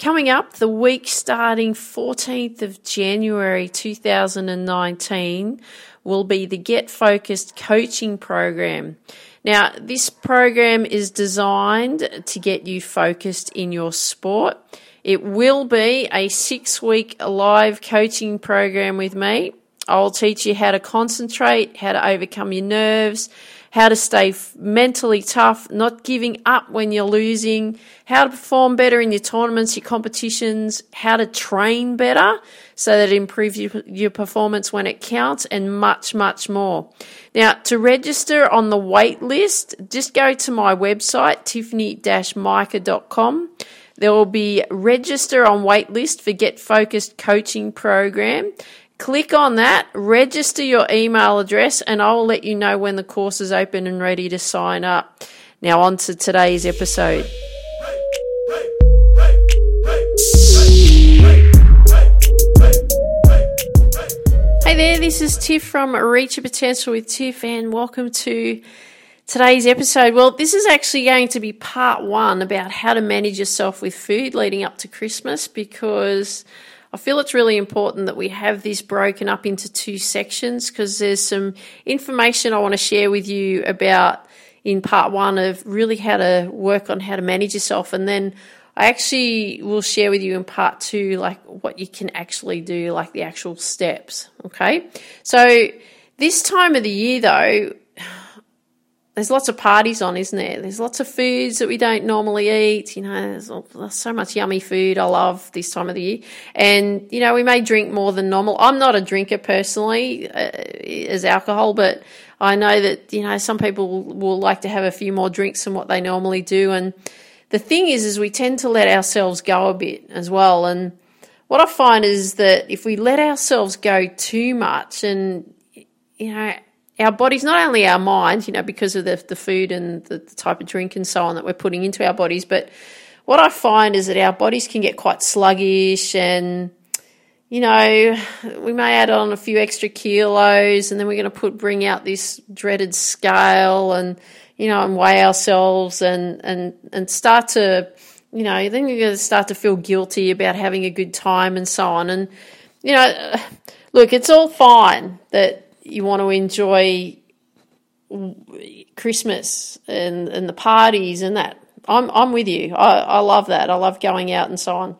coming up, the week starting 14th of January 2019 will be the Get Focused coaching program. Now, this program is designed to get you focused in your sport. It will be a six week live coaching program with me. I'll teach you how to concentrate, how to overcome your nerves, how to stay mentally tough, not giving up when you're losing, how to perform better in your tournaments, your competitions, how to train better so that it improves your, your performance when it counts, and much, much more. Now, to register on the wait list, just go to my website, tiffany-mica.com. There will be register on waitlist for Get Focused coaching program. Click on that, register your email address, and I'll let you know when the course is open and ready to sign up. Now, on to today's episode. Hey there, this is Tiff from Reach Your Potential with Tiff, and welcome to today's episode. Well, this is actually going to be part one about how to manage yourself with food leading up to Christmas because I feel it's really important that we have this broken up into two sections because there's some information I want to share with you about in part one of really how to work on how to manage yourself. And then I actually will share with you in part two, like what you can actually do, like the actual steps. Okay. So this time of the year though, there's lots of parties on, isn't there? There's lots of foods that we don't normally eat. You know, there's so much yummy food I love this time of the year. And, you know, we may drink more than normal. I'm not a drinker personally uh, as alcohol, but I know that, you know, some people will like to have a few more drinks than what they normally do. And the thing is, is we tend to let ourselves go a bit as well. And what I find is that if we let ourselves go too much and, you know, our bodies, not only our mind, you know, because of the, the food and the, the type of drink and so on that we're putting into our bodies, but what I find is that our bodies can get quite sluggish and you know, we may add on a few extra kilos and then we're going to put bring out this dreaded scale and you know and weigh ourselves and and and start to you know then you're going to start to feel guilty about having a good time and so on. And you know look it's all fine that you want to enjoy Christmas and, and the parties and that. I'm I'm with you. I, I love that. I love going out and so on.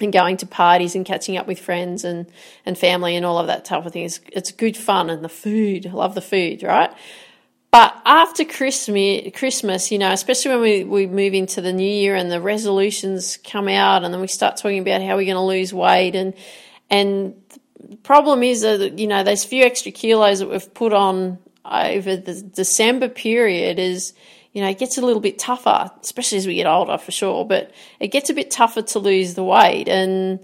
And going to parties and catching up with friends and, and family and all of that type of thing. It's, it's good fun and the food. I love the food, right? But after Christmas, Christmas, you know, especially when we, we move into the new year and the resolutions come out and then we start talking about how we're going to lose weight and and problem is that you know those few extra kilos that we've put on over the December period is you know it gets a little bit tougher, especially as we get older for sure. But it gets a bit tougher to lose the weight, and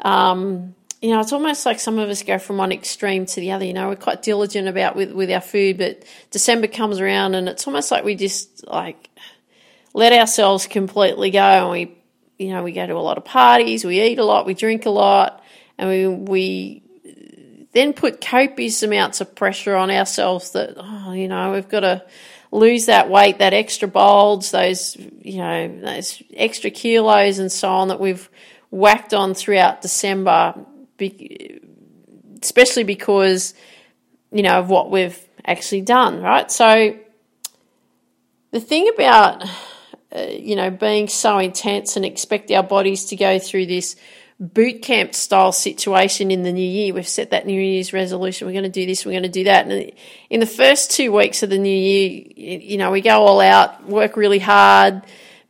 um, you know it's almost like some of us go from one extreme to the other. You know we're quite diligent about with with our food, but December comes around and it's almost like we just like let ourselves completely go, and we you know we go to a lot of parties, we eat a lot, we drink a lot and we, we then put copious amounts of pressure on ourselves that, oh, you know, we've got to lose that weight, that extra bulge, those, you know, those extra kilos and so on that we've whacked on throughout December, especially because, you know, of what we've actually done, right? So the thing about, uh, you know, being so intense and expect our bodies to go through this boot camp style situation in the new year. We've set that New Year's resolution. We're going to do this. We're going to do that. And in the first two weeks of the new year, you know, we go all out, work really hard,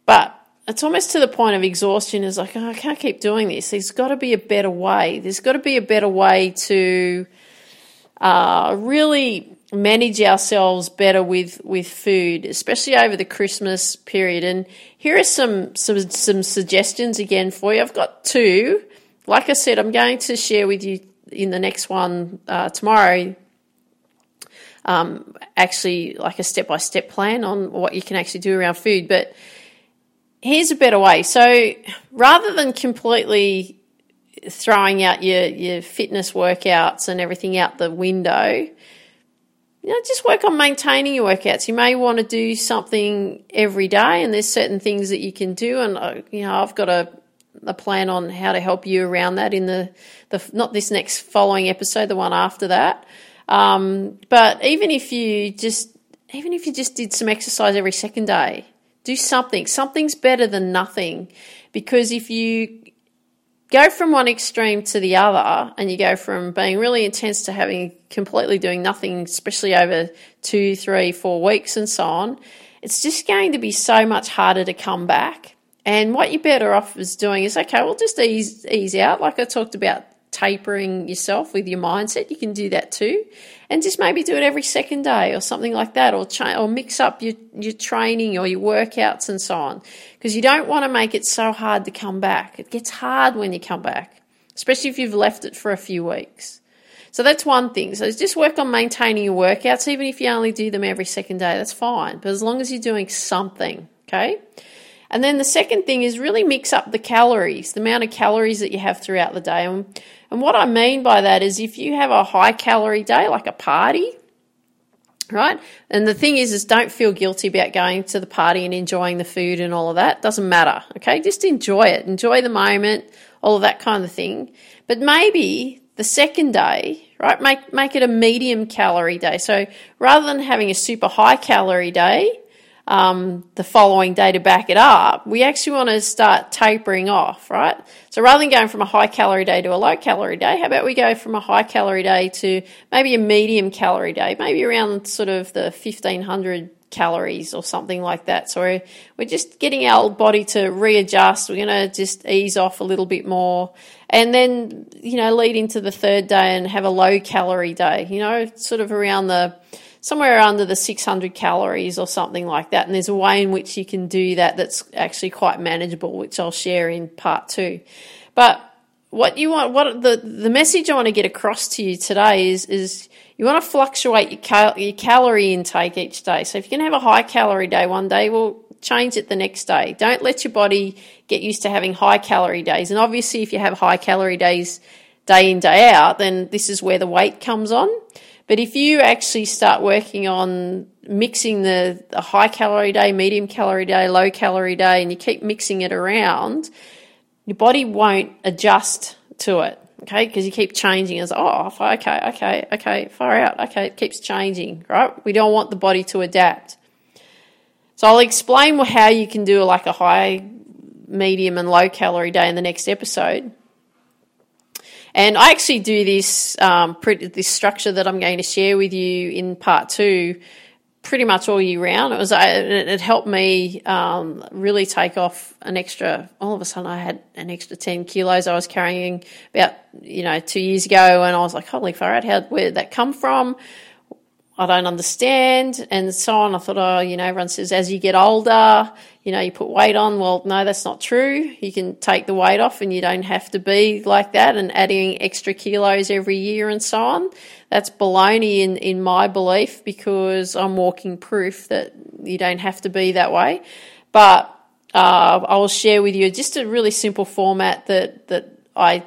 but it's almost to the point of exhaustion. Is like, oh, I can't keep doing this. There's got to be a better way. There's got to be a better way to uh, really manage ourselves better with with food, especially over the Christmas period. And here are some some some suggestions again for you. I've got two. Like I said, I'm going to share with you in the next one uh, tomorrow. Um, actually, like a step by step plan on what you can actually do around food. But here's a better way. So rather than completely throwing out your, your fitness workouts and everything out the window, you know, just work on maintaining your workouts. You may want to do something every day, and there's certain things that you can do. And uh, you know, I've got a a plan on how to help you around that in the, the not this next following episode, the one after that. Um, but even if you just even if you just did some exercise every second day, do something. Something's better than nothing, because if you go from one extreme to the other and you go from being really intense to having completely doing nothing, especially over two, three, four weeks and so on, it's just going to be so much harder to come back. And what you're better off is doing is okay, we'll just ease ease out, like I talked about tapering yourself with your mindset. You can do that too, and just maybe do it every second day or something like that, or or mix up your your training or your workouts and so on, because you don't want to make it so hard to come back. It gets hard when you come back, especially if you've left it for a few weeks. So that's one thing. So just work on maintaining your workouts, even if you only do them every second day, that's fine. But as long as you're doing something, okay? And then the second thing is really mix up the calories, the amount of calories that you have throughout the day. And, and what I mean by that is if you have a high calorie day, like a party, right? And the thing is, is don't feel guilty about going to the party and enjoying the food and all of that. Doesn't matter, okay? Just enjoy it, enjoy the moment, all of that kind of thing. But maybe the second day, right? Make make it a medium calorie day. So rather than having a super high calorie day, um, the following day to back it up, we actually want to start tapering off, right? So rather than going from a high calorie day to a low calorie day, how about we go from a high calorie day to maybe a medium calorie day, maybe around sort of the 1500 calories or something like that. So we're, we're just getting our body to readjust. We're going to just ease off a little bit more and then, you know, lead into the third day and have a low calorie day, you know, sort of around the, somewhere under the 600 calories or something like that. And there's a way in which you can do that that's actually quite manageable, which I'll share in part two. But what you want, what the, the message I want to get across to you today is, is you want to fluctuate your, cal- your calorie intake each day. So if you can have a high calorie day one day, well, change it the next day. Don't let your body get used to having high calorie days. And obviously, if you have high calorie days day in, day out, then this is where the weight comes on. But if you actually start working on mixing the, the high calorie day, medium calorie day, low calorie day, and you keep mixing it around, your body won't adjust to it. Okay, because you keep changing as oh okay okay okay far out okay it keeps changing right. We don't want the body to adapt. So I'll explain how you can do like a high, medium, and low calorie day in the next episode. And I actually do this um, pretty, this structure that I'm going to share with you in part two pretty much all year round. It was it helped me um, really take off an extra. All of a sudden, I had an extra ten kilos I was carrying about you know two years ago, and I was like, "Holy far out! How where did that come from?" I don't understand, and so on. I thought, oh, you know, everyone says as you get older, you know, you put weight on. Well, no, that's not true. You can take the weight off, and you don't have to be like that and adding extra kilos every year and so on. That's baloney in, in my belief because I'm walking proof that you don't have to be that way. But uh, I will share with you just a really simple format that that I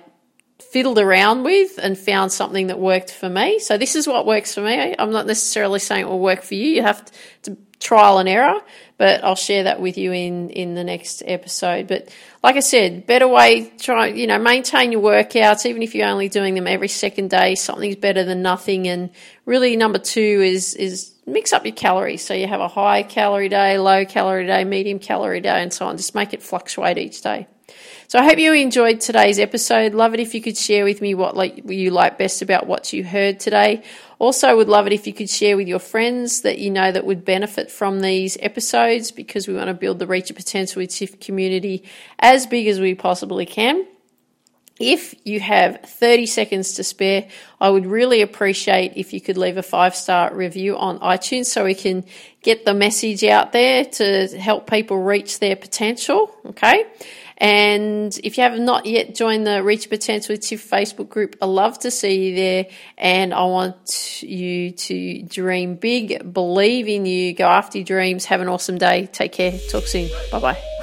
fiddled around with and found something that worked for me. So this is what works for me. I'm not necessarily saying it will work for you. You have to trial and error, but I'll share that with you in in the next episode. But like I said, better way try you know maintain your workouts even if you're only doing them every second day. Something's better than nothing. And really, number two is is mix up your calories. So you have a high calorie day, low calorie day, medium calorie day, and so on. Just make it fluctuate each day. So I hope you enjoyed today's episode. Love it if you could share with me what like you like best about what you heard today. Also, would love it if you could share with your friends that you know that would benefit from these episodes because we want to build the Reach Your Potential with TIFF community as big as we possibly can. If you have 30 seconds to spare, I would really appreciate if you could leave a five star review on iTunes so we can get the message out there to help people reach their potential. Okay. And if you have not yet joined the Reach Potential Tiff Facebook group, I love to see you there. And I want you to dream big, believe in you, go after your dreams. Have an awesome day. Take care. Talk soon. Bye bye.